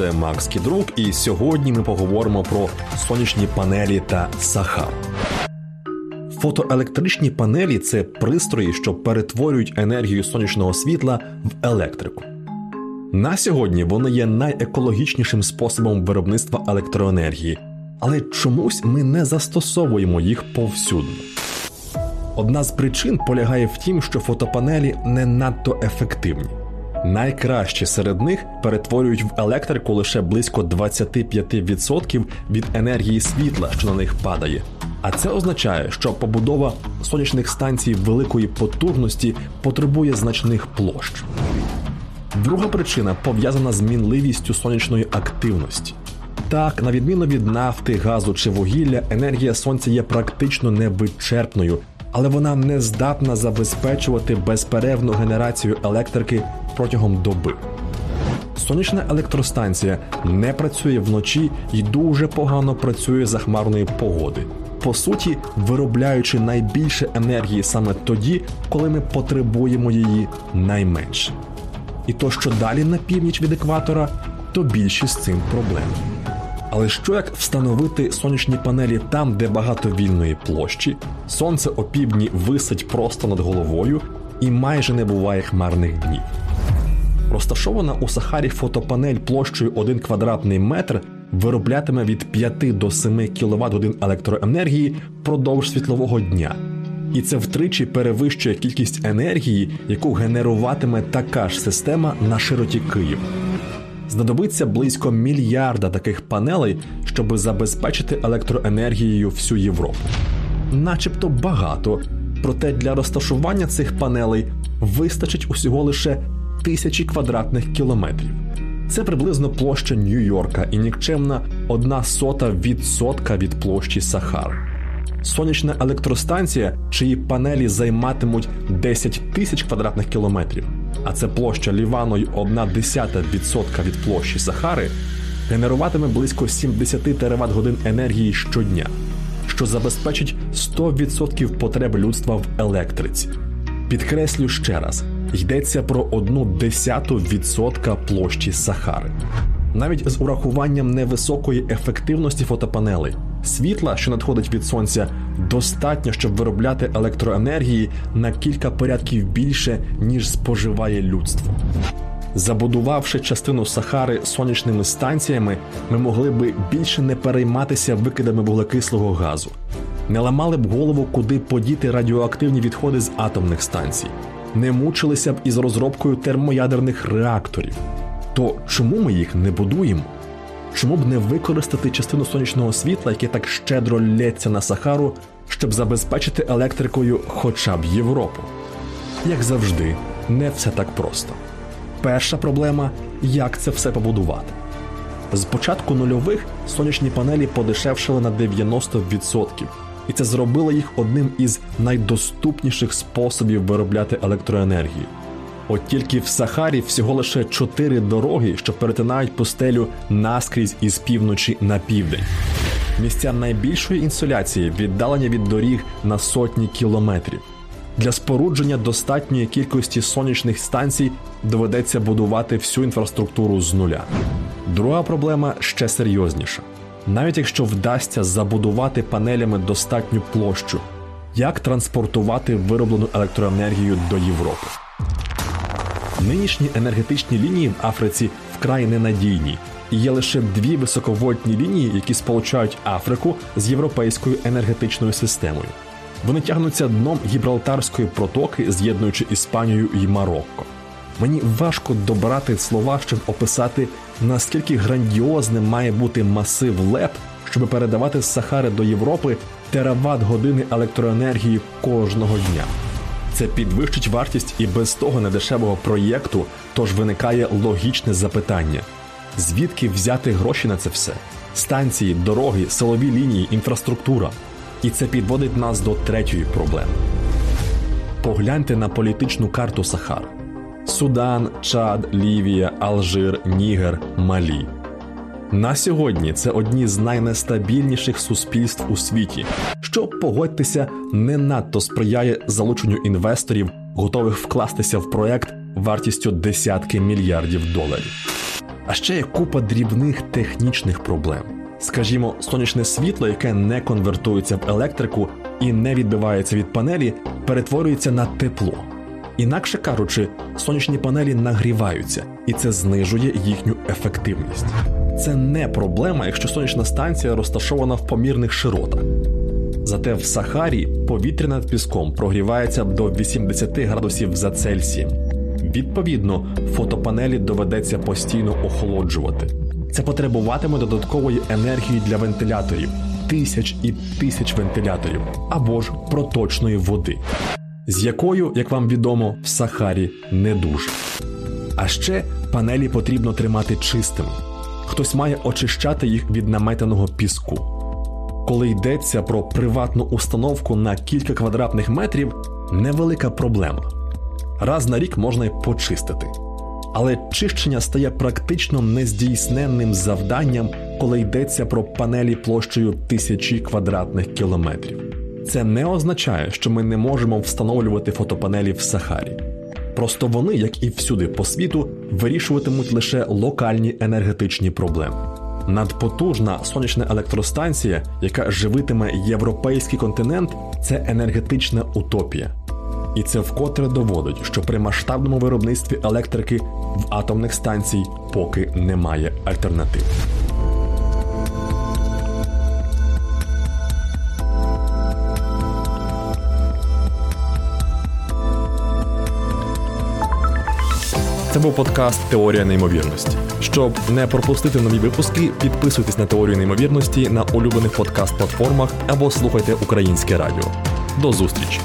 це Макс Кідрук, і сьогодні ми поговоримо про сонячні панелі та сахар. Фотоелектричні панелі це пристрої, що перетворюють енергію сонячного світла в електрику. На сьогодні вони є найекологічнішим способом виробництва електроенергії, але чомусь ми не застосовуємо їх повсюдно. Одна з причин полягає в тім, що фотопанелі не надто ефективні. Найкраще серед них перетворюють в електрику лише близько 25% від енергії світла, що на них падає. А це означає, що побудова сонячних станцій великої потужності потребує значних площ. Друга причина пов'язана з мінливістю сонячної активності. Так, на відміну від нафти, газу чи вугілля, енергія сонця є практично невичерпною, але вона не здатна забезпечувати безперервну генерацію електрики протягом доби. Сонячна електростанція не працює вночі і дуже погано працює за хмарної погоди. По суті, виробляючи найбільше енергії саме тоді, коли ми потребуємо її найменше. І то, що далі на північ від екватора, то більше з цим проблем. Але що як встановити сонячні панелі там, де багато вільної площі, сонце опівдні висить просто над головою і майже не буває хмарних днів? Розташована у Сахарі фотопанель площею 1 квадратний метр вироблятиме від 5 до 7 кВт годин електроенергії впродовж світлового дня. І це втричі перевищує кількість енергії, яку генеруватиме така ж система на широті Києва. Знадобиться близько мільярда таких панелей, щоб забезпечити електроенергією всю Європу. Начебто багато, проте для розташування цих панелей вистачить усього лише тисячі квадратних кілометрів. Це приблизно площа Нью-Йорка і нікчемна одна сота відсотка від площі Сахар. Сонячна електростанція, чиї панелі займатимуть 10 тисяч квадратних кілометрів, а це площа Ліваної одна десята відсотка від площі Сахари, генеруватиме близько 70 тераватт годин енергії щодня, що забезпечить 100% потреб людства в електриці. Підкреслю ще раз: йдеться про одну десяту відсотка площі Сахари. Навіть з урахуванням невисокої ефективності фотопанелей, світла, що надходить від сонця, достатньо, щоб виробляти електроенергії на кілька порядків більше, ніж споживає людство. Забудувавши частину Сахари сонячними станціями, ми могли би більше не перейматися викидами вуглекислого газу, не ламали б голову, куди подіти радіоактивні відходи з атомних станцій, не мучилися б із розробкою термоядерних реакторів. То чому ми їх не будуємо? Чому б не використати частину сонячного світла, яке так щедро лється на Сахару, щоб забезпечити електрикою хоча б Європу? Як завжди, не все так просто. Перша проблема як це все побудувати. З початку нульових сонячні панелі подешевшили на 90%, і це зробило їх одним із найдоступніших способів виробляти електроенергію. От тільки в Сахарі всього лише чотири дороги, що перетинають постелю наскрізь із півночі на південь. Місця найбільшої інсоляції віддалені від доріг на сотні кілометрів. Для спорудження достатньої кількості сонячних станцій доведеться будувати всю інфраструктуру з нуля. Друга проблема ще серйозніша. Навіть якщо вдасться забудувати панелями достатню площу, як транспортувати вироблену електроенергію до Європи. Нинішні енергетичні лінії в Африці вкрай ненадійні, і є лише дві високовольтні лінії, які сполучають Африку з європейською енергетичною системою. Вони тягнуться дном гібралтарської протоки, з'єднуючи Іспанію і Марокко. Мені важко добрати слова, щоб описати, наскільки грандіозним має бути масив ЛЕП, щоб передавати з Сахари до Європи тераватт години електроенергії кожного дня. Це підвищить вартість і без того недешевого проєкту, тож виникає логічне запитання: звідки взяти гроші на це все? Станції, дороги, силові лінії, інфраструктура. І це підводить нас до третьої проблеми. Погляньте на політичну карту Сахар: Судан, Чад, Лівія, Алжир, Нігер, Малі. На сьогодні це одні з найнестабільніших суспільств у світі, що погодьтеся не надто сприяє залученню інвесторів, готових вкластися в проект вартістю десятки мільярдів доларів. А ще є купа дрібних технічних проблем. Скажімо, сонячне світло, яке не конвертується в електрику і не відбивається від панелі, перетворюється на тепло. Інакше кажучи, сонячні панелі нагріваються, і це знижує їхню ефективність. Це не проблема, якщо сонячна станція розташована в помірних широтах. Зате в Сахарі повітря над піском прогрівається до 80 градусів за Цельсієм. Відповідно, фотопанелі доведеться постійно охолоджувати. Це потребуватиме додаткової енергії для вентиляторів, тисяч і тисяч вентиляторів або ж проточної води, з якою, як вам відомо, в Сахарі не дуже. А ще панелі потрібно тримати чистими. Хтось має очищати їх від наметеного піску. Коли йдеться про приватну установку на кілька квадратних метрів, невелика проблема. Раз на рік можна й почистити. Але чищення стає практично нездійсненним завданням, коли йдеться про панелі площею тисячі квадратних кілометрів. Це не означає, що ми не можемо встановлювати фотопанелі в Сахарі. Просто вони, як і всюди по світу, вирішуватимуть лише локальні енергетичні проблеми. Надпотужна сонячна електростанція, яка живитиме європейський континент, це енергетична утопія. І це вкотре доводить, що при масштабному виробництві електрики в атомних станцій поки немає альтернатив. Це був подкаст Теорія неймовірності. Щоб не пропустити нові випуски, підписуйтесь на теорію неймовірності на улюблених подкаст-платформах або слухайте українське радіо. До зустрічі!